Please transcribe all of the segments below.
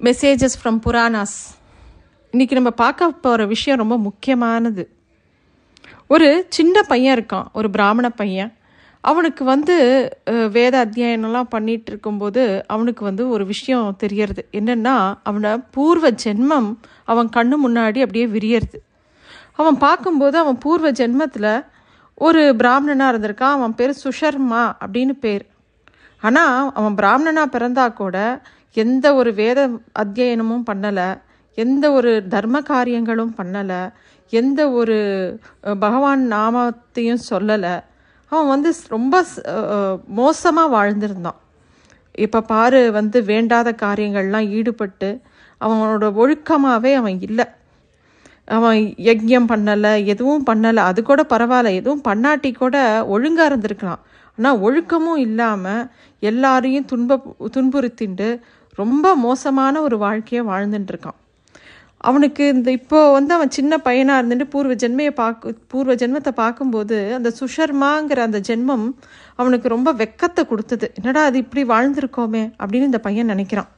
Messages from Puranas இன்றைக்கி நம்ம பார்க்க போகிற விஷயம் ரொம்ப முக்கியமானது. ஒரு சின்ன பையன் இருக்கான் ஒரு பிராமண பையன். அவனுக்கு வந்து வேத அத்தியாயனம்லாம் பண்ணிகிட்டு இருக்கும்போது அவனுக்கு வந்து ஒரு விஷயம் தெரியறது. என்னென்னா அவனை பூர்வ ஜென்மம் அவன் கண்ணு முன்னாடி அப்படியே விரியறது. அவன் பார்க்கும்போது அவன் பூர்வ ஜென்மத்தில் ஒரு பிராமணனாக இருந்திருக்கான் அவன் பேர் சுஷர்மா அப்படின்னு பேர். ஆனால் அவன் பிராமணனாக பிறந்தா கூட எந்த ஒரு வேத அத்தியனமும் பண்ணலை எந்த ஒரு தர்ம காரியங்களும் பண்ணலை எந்த ஒரு பகவான் நாமத்தையும் சொல்லலை. அவன் வந்து ரொம்ப மோசமாக வாழ்ந்திருந்தான். இப்போ பாரு வந்து வேண்டாத காரியங்கள்லாம் ஈடுபட்டு அவனோட ஒழுக்கமாகவே அவன் இல்லை. அவன் யஜ்யம் பண்ணலை எதுவும் பண்ணலை அது கூட பரவாயில்ல எதுவும் பண்ணாட்டி கூட ஒழுங்காக இருந்திருக்கலாம். ஆனால் ஒழுக்கமும் இல்லாமல் எல்லாரையும் துன்ப துன்புறுத்திண்டு ரொம்ப மோசமான ஒரு வாழ்க்கையை வாழ்ந்துட்டுருக்கான் அவனுக்கு இந்த இப்போது வந்து அவன் சின்ன பையனாக இருந்துட்டு பூர்வ ஜென்மையை பார்க்க பூர்வ ஜென்மத்தை பார்க்கும்போது அந்த சுஷர்மாங்கிற அந்த ஜென்மம் அவனுக்கு ரொம்ப வெக்கத்தை கொடுத்தது. என்னடா அது இப்படி வாழ்ந்திருக்கோமே அப்படின்னு இந்த பையன் நினைக்கிறான்.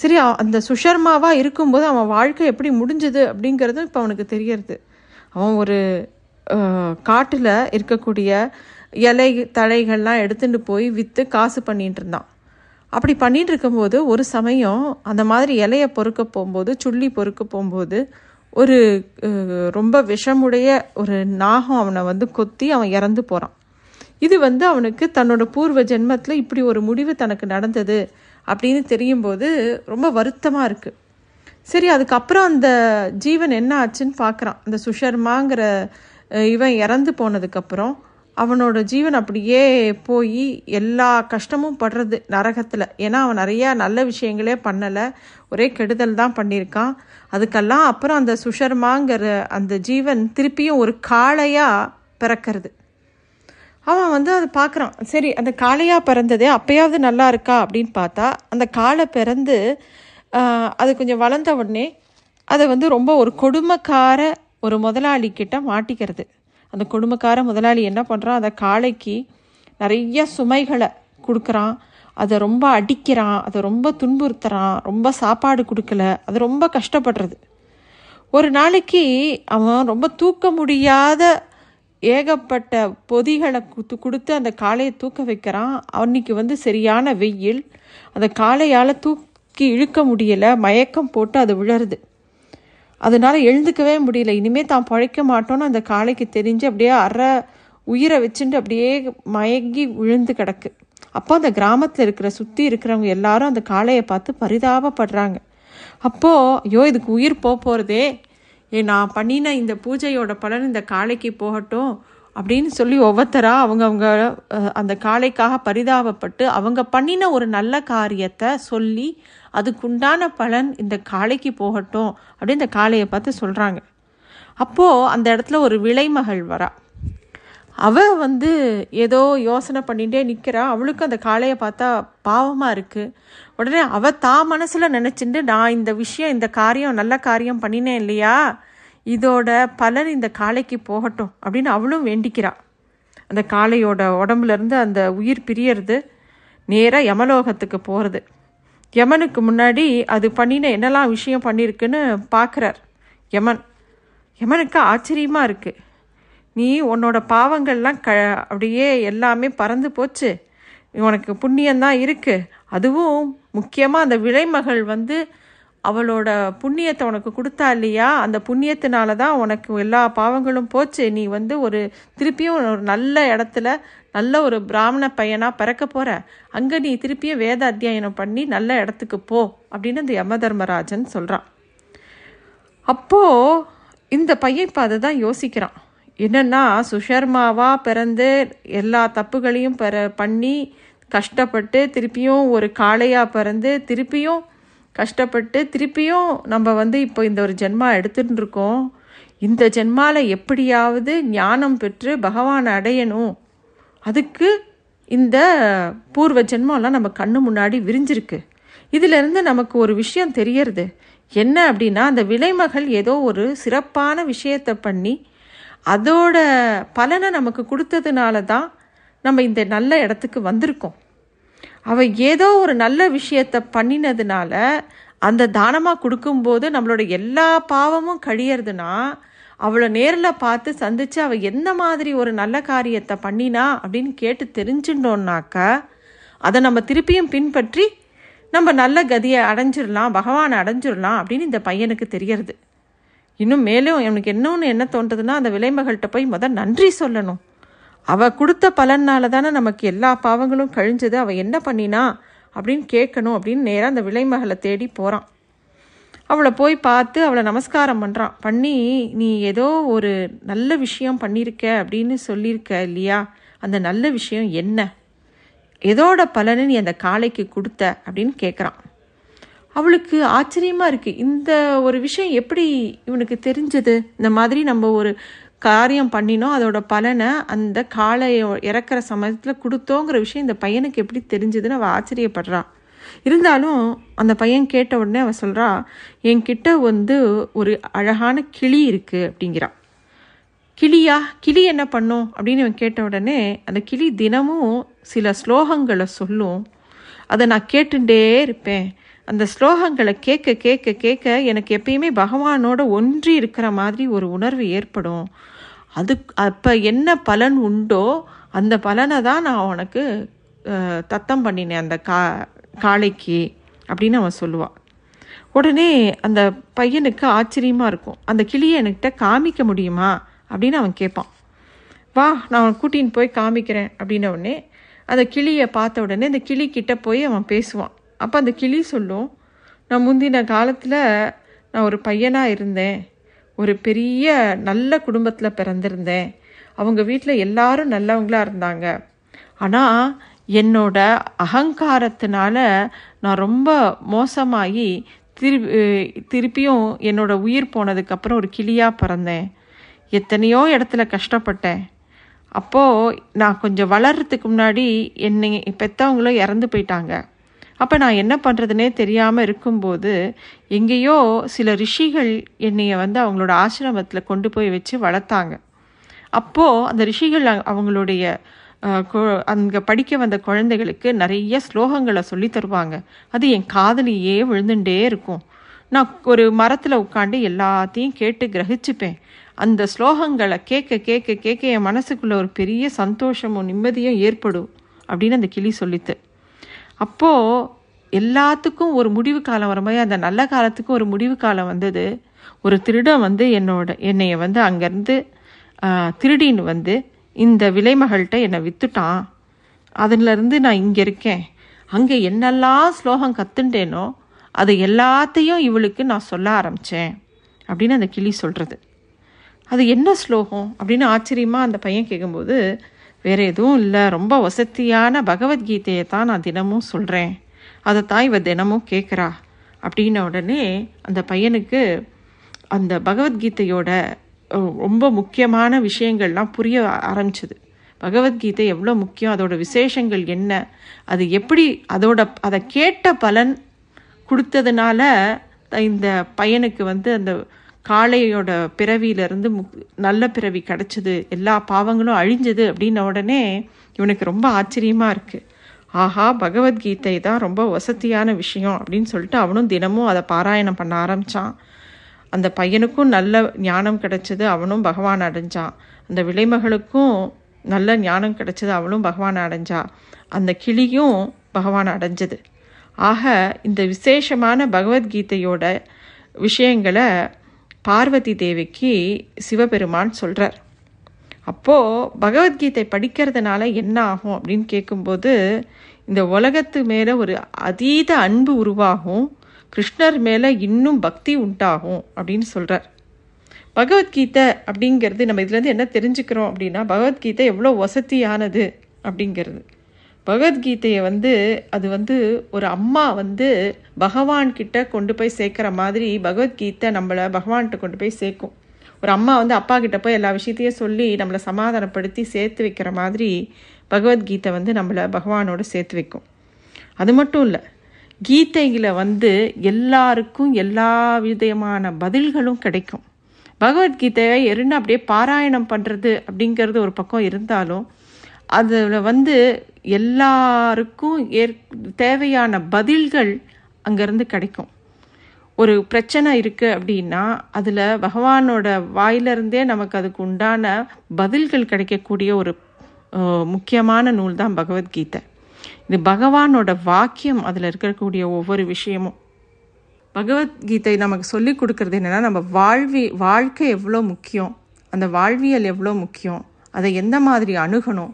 சரி அந்த சுஷர்மாவாக இருக்கும்போது அவன் வாழ்க்கை எப்படி முடிஞ்சுது அப்படிங்கிறதும் இப்போ அவனுக்கு தெரியறது. அவன் ஒரு காட்டில் இருக்கக்கூடிய இலை தழைகள்லாம் எடுத்துகிட்டு போய் விற்று காசு பண்ணிகிட்டு இருந்தான். அப்படி பண்ணிகிட்டு இருக்கும்போது ஒரு சமயம் அந்த மாதிரி இலையை பொறுக்க போகும்போது சுள்ளி பொறுக்க போகும்போது ஒரு ரொம்ப விஷமுடைய ஒரு நாகம் அவனை வந்து கொத்தி அவன் இறந்து போகிறான் இது வந்து அவனுக்கு தன்னோட பூர்வ ஜென்மத்தில் இப்படி ஒரு முடிவு தனக்கு நடந்தது அப்படின்னு தெரியும்போது ரொம்ப வருத்தமாக இருக்குது சரி அதுக்கப்புறம் அந்த ஜீவன் என்ன ஆச்சுன்னு பார்க்குறான் அந்த சுஷர்மாங்கிற இவன் இறந்து போனதுக்கப்புறம் அவனோட ஜீவன் அப்படியே போய் எல்லா கஷ்டமும் படுறது நரகத்தில். ஏன்னா அவன் நிறையா நல்ல விஷயங்களே பண்ணலை. ஒரே கெடுதல் தான் பண்ணியிருக்கான். அதுக்கெல்லாம் அப்புறம் அந்த சுஷர்மாங்கிற அந்த ஜீவன் திருப்பியும் ஒரு காளையாக பிறக்கிறது. அவன் வந்து அதை பார்க்குறான். சரி அந்த காளையாக பிறந்ததே அப்பயாவது நல்லா இருக்கா அப்படின்னு பார்த்தா அந்த காளை பிறந்து அது கொஞ்சம் வளர்ந்த உடனே அதை வந்து ரொம்ப ஒரு கொடுமைக்கார ஒரு முதலாளிக்கிட்ட மாட்டிக்கிறது. அந்த குடும்பக்கார முதலாளி என்ன பண்ணுறான் அந்த காளைக்கு நிறைய சுமைகளை கொடுக்குறான். அதை ரொம்ப அடிக்கிறான். அதை ரொம்ப துன்புறுத்துறான். ரொம்ப சாப்பாடு கொடுக்கல. அது ரொம்ப கஷ்டப்படுறது. ஒரு நாளைக்கு அவன் ரொம்ப தூக்க முடியாத ஏகப்பட்ட பொதிகளை குத்து கொடுத்து அந்த காளையை தூக்க வைக்கிறான். அன்னைக்கு வந்து சரியான வெயில். அந்த காளையால் தூக்கி இழுக்க முடியலை. மயக்கம் போட்டு அது விழருது. அதனால் எழுந்துக்கவே முடியல. இனிமேல் தான் பழைக்க மாட்டோன்னு அந்த காளைக்கு தெரிஞ்சு அப்படியே அற உயிரை வச்சுட்டு அப்படியே மயங்கி விழுந்து கிடக்கு. அப்போ அந்த கிராமத்தில் இருக்கிற சுற்றி இருக்கிறவங்க எல்லாரும் அந்த காளையை பார்த்து பரிதாபப்படுறாங்க. அப்போது ஐயோ இதுக்கு உயிர் போக போகிறதே ஏ நான் பண்ணின இந்த பூஜையோட பலன் இந்த காளைக்கு போகட்டும். அப்படின்னு சொல்லி ஒவ்வொருத்தராக அவங்க அவங்க அந்த காளைக்காக பரிதாபப்பட்டு அவங்க பண்ணின ஒரு நல்ல காரியத்தை சொல்லி அதுக்குண்டான பலன் இந்த காளைக்கு போகட்டும் அப்படின்னு இந்த காளையை பார்த்து சொல்கிறாங்க அப்போது அந்த இடத்துல ஒரு விலைமகள் வரா. அவ வந்து ஏதோ யோசனை பண்ணிட்டே நிற்கிறா அவளுக்கு அந்த காளையை பார்த்தா பாவமாக இருக்குது உடனே அவள் தான் மனசில் நினச்சிட்டு நான் இந்த விஷயம் இந்த காரியம் நல்ல காரியம் பண்ணினேன் இல்லையா? இதோட பலன் இந்த காளைக்கு போகட்டும் அப்படின்னு அவளும் வேண்டிக்கிறாள் அந்த காளையோட உடம்புலேருந்து அந்த உயிர் பிரியறது நேராக யமலோகத்துக்கு போகிறது யமனுக்கு முன்னாடி அது பண்ணின என்னெல்லாம் விஷயம் பண்ணியிருக்குன்னு பார்க்குறார் யமன். யமனுக்கு ஆச்சரியமாக இருக்குது நீ உன்னோட பாவங்கள்லாம் க அப்படியே எல்லாமே பறந்து போச்சு. உனக்கு புண்ணியம்தான் இருக்குது அதுவும் முக்கியமாக அந்த விலைமகள் வந்து அவளோட புண்ணியத்தை உனக்கு கொடுத்தா இல்லையா? அந்த புண்ணியத்தினால தான் உனக்கு எல்லா பாவங்களும் போச்சு. நீ வந்து ஒரு திருப்பியும் ஒரு நல்ல இடத்துல நல்ல ஒரு பிராமண பையனாக பிறக்க போகிற அங்கே நீ திருப்பியும் வேத அத்தியாயனம் பண்ணி நல்ல இடத்துக்கு போ அப்படின்னு அந்த யமதர்மராஜன் சொல்கிறான் அப்போது இந்த பையன் இப்போ அதை தான் யோசிக்கிறான். என்னென்னா சுஷர்மாவாக பிறந்து எல்லா தப்புகளையும் பெற பண்ணி கஷ்டப்பட்டு திருப்பியும் ஒரு காளையாக பிறந்து திருப்பியும் கஷ்டப்பட்டு திருப்பியும் நம்ம வந்து இப்போ இந்த ஒரு ஜென்மா எடுத்துட்டு இருக்கோம் இந்த ஜென்மாவில் எப்படியாவது ஞானம் பெற்று பகவானை அடையணும். அதுக்கு இந்த பூர்வ ஜென்மம்லாம் நம்ம கண்ணு முன்னாடி விரிஞ்சிருக்கு. இதிலிருந்து நமக்கு ஒரு விஷயம் தெரியறது. என்ன அப்படின்னா அந்த விலைமகள் ஏதோ ஒரு சிறப்பான விஷயத்தை பண்ணி அதோட பலனை நமக்கு கொடுத்ததுனால தான் நம்ம இந்த நல்ல இடத்துக்கு வந்திருக்கோம். அவள் ஏதோ ஒரு நல்ல விஷயத்த பண்ணினதுனால அந்த தானமாக கொடுக்கும்போது நம்மளோட எல்லா பாவமும் கழியறதுனா அவளை நேரில் பார்த்து சந்தித்து அவள் எந்த மாதிரி ஒரு நல்ல காரியத்தை பண்ணினா அப்படின்னு கேட்டு தெரிஞ்சுட்டோம்னாக்கா அதை நம்ம திருப்பியும் பின்பற்றி நம்ம நல்ல கதியை அடைஞ்சிடலாம் பகவானை அடைஞ்சிடலாம் அப்படின்னு இந்த பையனுக்கு தெரியறது. இன்னும் மேலும் எனக்கு இன்னொன்று என்ன தோன்றதுன்னா அந்த விலைமகள்கிட்ட போய் முதல் நன்றி சொல்லணும். அவள் கொடுத்த பலனால தானே நமக்கு எல்லா பாவங்களும் கழிஞ்சது. அவள் என்ன பண்ணினா அப்படின்னு கேட்கணும் அப்படின்னு நேராக அந்த விலைமகளை தேடி போகிறான் அவளை போய் பார்த்து அவளை நமஸ்காரம் பண்ணுறான் பண்ணி நீ ஏதோ ஒரு நல்ல விஷயம் பண்ணியிருக்க அப்படின்னு சொல்லியிருக்க இல்லையா? அந்த நல்ல விஷயம் என்ன? எதோட பலனை நீ அந்த காளைக்கு கொடுத்த அப்படின்னு கேட்குறான். அவளுக்கு ஆச்சரியமாக இருக்குது இந்த ஒரு விஷயம் எப்படி இவனுக்கு தெரிஞ்சது? இந்த மாதிரி நம்ம ஒரு காரியம் பண்ணினோம் அதோட பலனை அந்த காளையை இறக்குற சமயத்தில் கொடுத்தோங்கிற விஷயம் இந்த பையனுக்கு எப்படி தெரிஞ்சதுன்னு அவள் ஆச்சரியப்படுறான் இருந்தாலும் அந்த பையன் கேட்ட உடனே அவன் சொல்கிறா என்கிட்ட வந்து ஒரு அழகான கிளி இருக்குது அப்படிங்கிறான் கிளியா? கிளி என்ன பண்ணும்? அப்படின்னு அவன் கேட்ட உடனே அந்த கிளி தினமும் சில ஸ்லோகங்களை சொல்லும். அதை நான் கேட்டுட்டே இருப்பேன். அந்த ஸ்லோகங்களை கேட்க கேட்க கேட்க எனக்கு எப்பயுமே பகவானோட ஒன்றி இருக்கிற மாதிரி ஒரு உணர்வு ஏற்படும். அது அப்போ என்ன பலன் உண்டோ அந்த பலனை தான் நான் உனக்கு தத்தம் பண்ணினேன் அந்த கா காளைக்கு அப்படின்னு அவன் சொல்லுவான் உடனே அந்த பையனுக்கு ஆச்சரியமாக இருக்கும். அந்த கிளியை என்கிட்ட காமிக்க முடியுமா அப்படின்னு அவன் கேட்பான் வா நான் அவன் கூட்டின்னு போய் காமிக்கிறேன் அப்படின்ன உடனே அந்த கிளியை பார்த்த உடனே அந்த கிளி கிட்ட போய் அவன் பேசுவான். அப்போ அந்த கிளி சொல்லும் நான் முந்தின காலத்தில் நான் ஒரு பையனாக இருந்தேன். ஒரு பெரிய நல்ல குடும்பத்தில் பிறந்திருந்தேன். அவங்க வீட்டில் எல்லாரும் நல்லவங்களாக இருந்தாங்க. ஆனால் என்னோட அகங்காரத்தினால நான் ரொம்ப மோசமாகி திரு திருப்பியும் என்னோட உயிர் போனதுக்கப்புறம் ஒரு கிளியாக பிறந்தேன். எத்தனையோ இடத்துல கஷ்டப்பட்டேன். அப்போது நான் கொஞ்சம் வளர்றதுக்கு முன்னாடி என்னை பெற்றவங்களும் இறந்து போயிட்டாங்க. அப்போ நான் என்ன பண்ணுறதுனே தெரியாமல் இருக்கும்போது எங்கேயோ சில ரிஷிகள் என்னையை வந்து அவங்களோட ஆசிரமத்தில் கொண்டு போய் வச்சு வளர்த்தாங்க. அப்போது அந்த ரிஷிகள் அவங்களுடைய அங்கே படிக்க வந்த குழந்தைகளுக்கு நிறைய ஸ்லோகங்களை சொல்லி தருவாங்க. அது என் காதலியே விழுந்துட்டே இருக்கும். நான் ஒரு மரத்தில் உட்காந்து எல்லாத்தையும் கேட்டு கிரகிச்சுப்பேன். அந்த ஸ்லோகங்களை கேட்க கேட்க கேட்க என் மனசுக்குள்ளே ஒரு பெரிய சந்தோஷமும் நிம்மதியும் ஏற்படும் அப்படின்னு அந்த கிளி சொல்லித்து. அப்போது எல்லாத்துக்கும் ஒரு முடிவு காலம் வர மாதிரி அந்த நல்ல காலத்துக்கும் ஒரு முடிவு காலம் வந்தது. ஒரு திருடன் வந்து என்னோட என்னைய வந்து அங்கேருந்து திருடின்னு வந்து இந்த விலைமகள்கிட்ட என்னை வித்துட்டான். அதுலேருந்து நான் இங்கே இருக்கேன். அங்கே என்னெல்லாம் ஸ்லோகம் கற்றுண்டேனோ அது எல்லாத்தையும் இவளுக்கு நான் சொல்ல ஆரம்பித்தேன் அப்படின்னு அந்த கிளி சொல்கிறது அது என்ன ஸ்லோகம் அப்படின்னு ஆச்சரியமாக அந்த பையன் கேட்கும்போது வேறு எதுவும் இல்லை. ரொம்ப வசதியான பகவத்கீதையை தான் நான் தினமும் சொல்கிறேன் அதை தான் இவ தினமும் கேட்குறா அப்படின்ன உடனே அந்த பையனுக்கு அந்த பகவத்கீதையோட ரொம்ப முக்கியமான விஷயங்கள்லாம் புரிய ஆரம்பிச்சது. பகவத்கீதை எவ்வளோ முக்கியம் அதோட விசேஷங்கள் என்ன அது எப்படி அதோட அதை கேட்ட பலன் கொடுத்ததுனால இந்த பையனுக்கு வந்து அந்த காளையோட பிறவியிலிருந்து முக் நல்ல பிறவி கிடச்சிது எல்லா பாவங்களும் அழிஞ்சது அப்படின்ன உடனே இவனுக்கு ரொம்ப ஆச்சரியமாக இருக்குது ஆஹா பகவத்கீதை தான் ரொம்ப வசதியான விஷயம் அப்படின்னு சொல்லிட்டு அவனும் தினமும் அதை பாராயணம் பண்ண ஆரம்பித்தான் அந்த பையனுக்கும் நல்ல ஞானம் கிடைச்சது அவனும் பகவான் அடைஞ்சான். அந்த விலைமகளுக்கும் நல்ல ஞானம் கிடைச்சது அவளும் பகவான் அடைஞ்சா. அந்த கிளியும் பகவான் அடைஞ்சது. ஆக இந்த விசேஷமான பகவத்கீதையோட விஷயங்களை பார்வதி தேவிக்கு சிவபெருமான் சொல்கிறார் அப்போது பகவத்கீதை படிக்கிறதுனால என்ன ஆகும் அப்படின்னு கேட்கும்போது இந்த உலகத்து மேலே ஒரு அதீத அன்பு உருவாகும் கிருஷ்ணர் மேலே இன்னும் பக்தி உண்டாகும் அப்படின்னு சொல்கிறார் பகவத்கீதை அப்படிங்கிறது நம்ம இதுலேருந்து என்ன தெரிஞ்சுக்கிறோம் அப்படின்னா பகவத்கீதை எவ்வளோ வசதியானது அப்படிங்கிறது. பகவத்கீதையை வந்து அது வந்து ஒரு அம்மா வந்து பகவான் கிட்ட கொண்டு போய் சேர்க்குற மாதிரி பகவத்கீதை நம்மளை பகவான்கிட்ட கொண்டு போய் சேர்க்கும். ஒரு அம்மா வந்து அப்பா கிட்ட போய் எல்லா விஷயத்தையும் சொல்லி நம்மளை சமாதானப்படுத்தி சேர்த்து வைக்கிற மாதிரி பகவத்கீதை வந்து நம்மளை பகவானோட சேர்த்து வைக்கும். அது மட்டும் இல்லை கீதையில் வந்து எல்லாருக்கும் எல்லா விதமான பதில்களும் கிடைக்கும். பகவத்கீதையை எருன்னு அப்படியே பாராயணம் பண்ணுறது அப்படிங்கிறது ஒரு பக்கம் இருந்தாலும் அதில் வந்து எல்லாருக்கும் ஏற் தேவையான பதில்கள் அங்கேருந்து கிடைக்கும். ஒரு பிரச்சனை இருக்குது அப்படின்னா அதில் பகவானோட வாயிலிருந்தே நமக்கு அதுக்கு உண்டான பதில்கள் கிடைக்கக்கூடிய ஒரு முக்கியமான நூல் தான் பகவத்கீதை. இது பகவானோட வாக்கியம் அதில் இருக்கக்கூடிய ஒவ்வொரு விஷயமும். பகவத்கீதை நமக்கு சொல்லி கொடுக்கறது என்னென்னா நம்ம வாழ்வி வாழ்க்கை எவ்வளோ முக்கியம் அந்த வாழ்வியல் எவ்வளோ முக்கியம் அதை எந்த மாதிரி அணுகணும்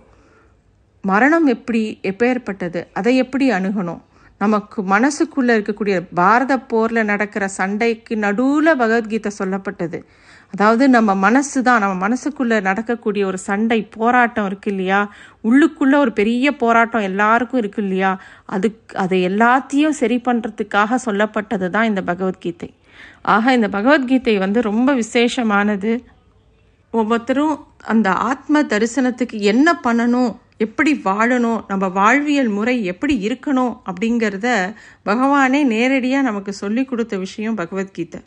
மரணம் எப்படி எப்பேற்பட்டது? அதை எப்படி அணுகணும்? நமக்கு மனசுக்குள்ளே இருக்கக்கூடிய பாரத போரில் நடக்கிற சண்டைக்கு நடுவில் பகவத்கீதை சொல்லப்பட்டது. அதாவது நம்ம மனசு தான். நம்ம மனசுக்குள்ளே நடக்கக்கூடிய ஒரு சண்டை போராட்டம் இருக்கு இல்லையா? உள்ளுக்குள்ளே ஒரு பெரிய போராட்டம் எல்லாருக்கும் இருக்கு இல்லையா? அதுக்கு அதை எல்லாத்தையும் சரி பண்ணுறதுக்காக சொல்லப்பட்டது தான் இந்த பகவத்கீதை. ஆக இந்த பகவத்கீதை வந்து ரொம்ப விசேஷமானது. ஒவ்வொருத்தரும் அந்த ஆத்ம தரிசனத்துக்கு என்ன பண்ணணும்? எப்படி வாழணும் நம்ம வாழ்வியல் முறை எப்படி இருக்கணும் அப்படிங்கிறத பகவானே நேரடியாக நமக்கு சொல்லி கொடுத்த விஷயம் பகவத்கீதை.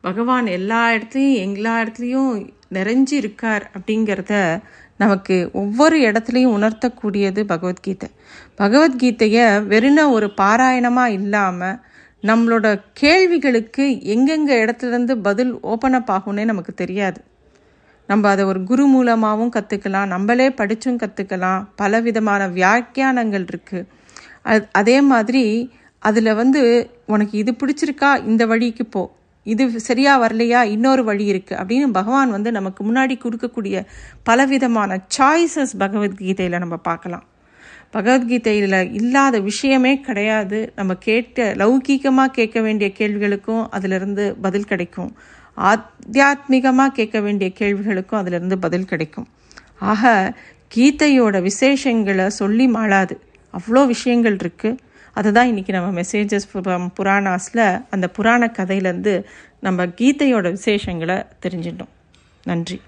பகவான் எல்லா இடத்துலையும் எல்லா இடத்துலையும் நிறைஞ்சு இருக்கார் அப்படிங்கிறத நமக்கு ஒவ்வொரு இடத்துலையும் உணர்த்தக்கூடியது பகவத்கீதை. பகவத்கீதையை வெறுன ஒரு பாராயணமாக இல்லாமல் நம்மளோட கேள்விகளுக்கு எங்கெங்கே இடத்துலேருந்து பதில் ஓப்பன் அப் ஆகும்னே நமக்கு தெரியாது. நம்ம அதை ஒரு குரு மூலமாகவும் கற்றுக்கலாம் நம்மளே படித்தும் கற்றுக்கலாம் பல விதமான வியாக்கியானங்கள் இருக்குது அது அதே மாதிரி அதில் வந்து உனக்கு இது பிடிச்சிருக்கா? இந்த வழிக்கு போ. இது சரியாக வரலையா? இன்னொரு வழி இருக்குது அப்படின்னு பகவான் வந்து நமக்கு முன்னாடி கொடுக்கக்கூடிய பலவிதமான சாய்ஸஸ் பகவத்கீதையில் நம்ம பார்க்கலாம். பகவத்கீதையில் இல்லாத விஷயமே கிடையாது. நம்ம கேட்ட லௌகீகமாக கேட்க வேண்டிய கேள்விகளுக்கும் அதிலிருந்து பதில் கிடைக்கும். ஆத்தியாத்மிகமாக கேட்க வேண்டிய கேள்விகளுக்கும் அதிலிருந்து பதில் கிடைக்கும். ஆக கீதையோட விசேஷங்களை சொல்லி மாளாது. அவ்வளோ விஷயங்கள் இருக்குது அதுதான் இன்றைக்கி நம்ம மெசேஜஸ் புராணாஸில் அந்த புராண கதையிலேருந்து நம்ம கீதையோட விசேஷங்களை தெரிஞ்சிட்டோம் நன்றி.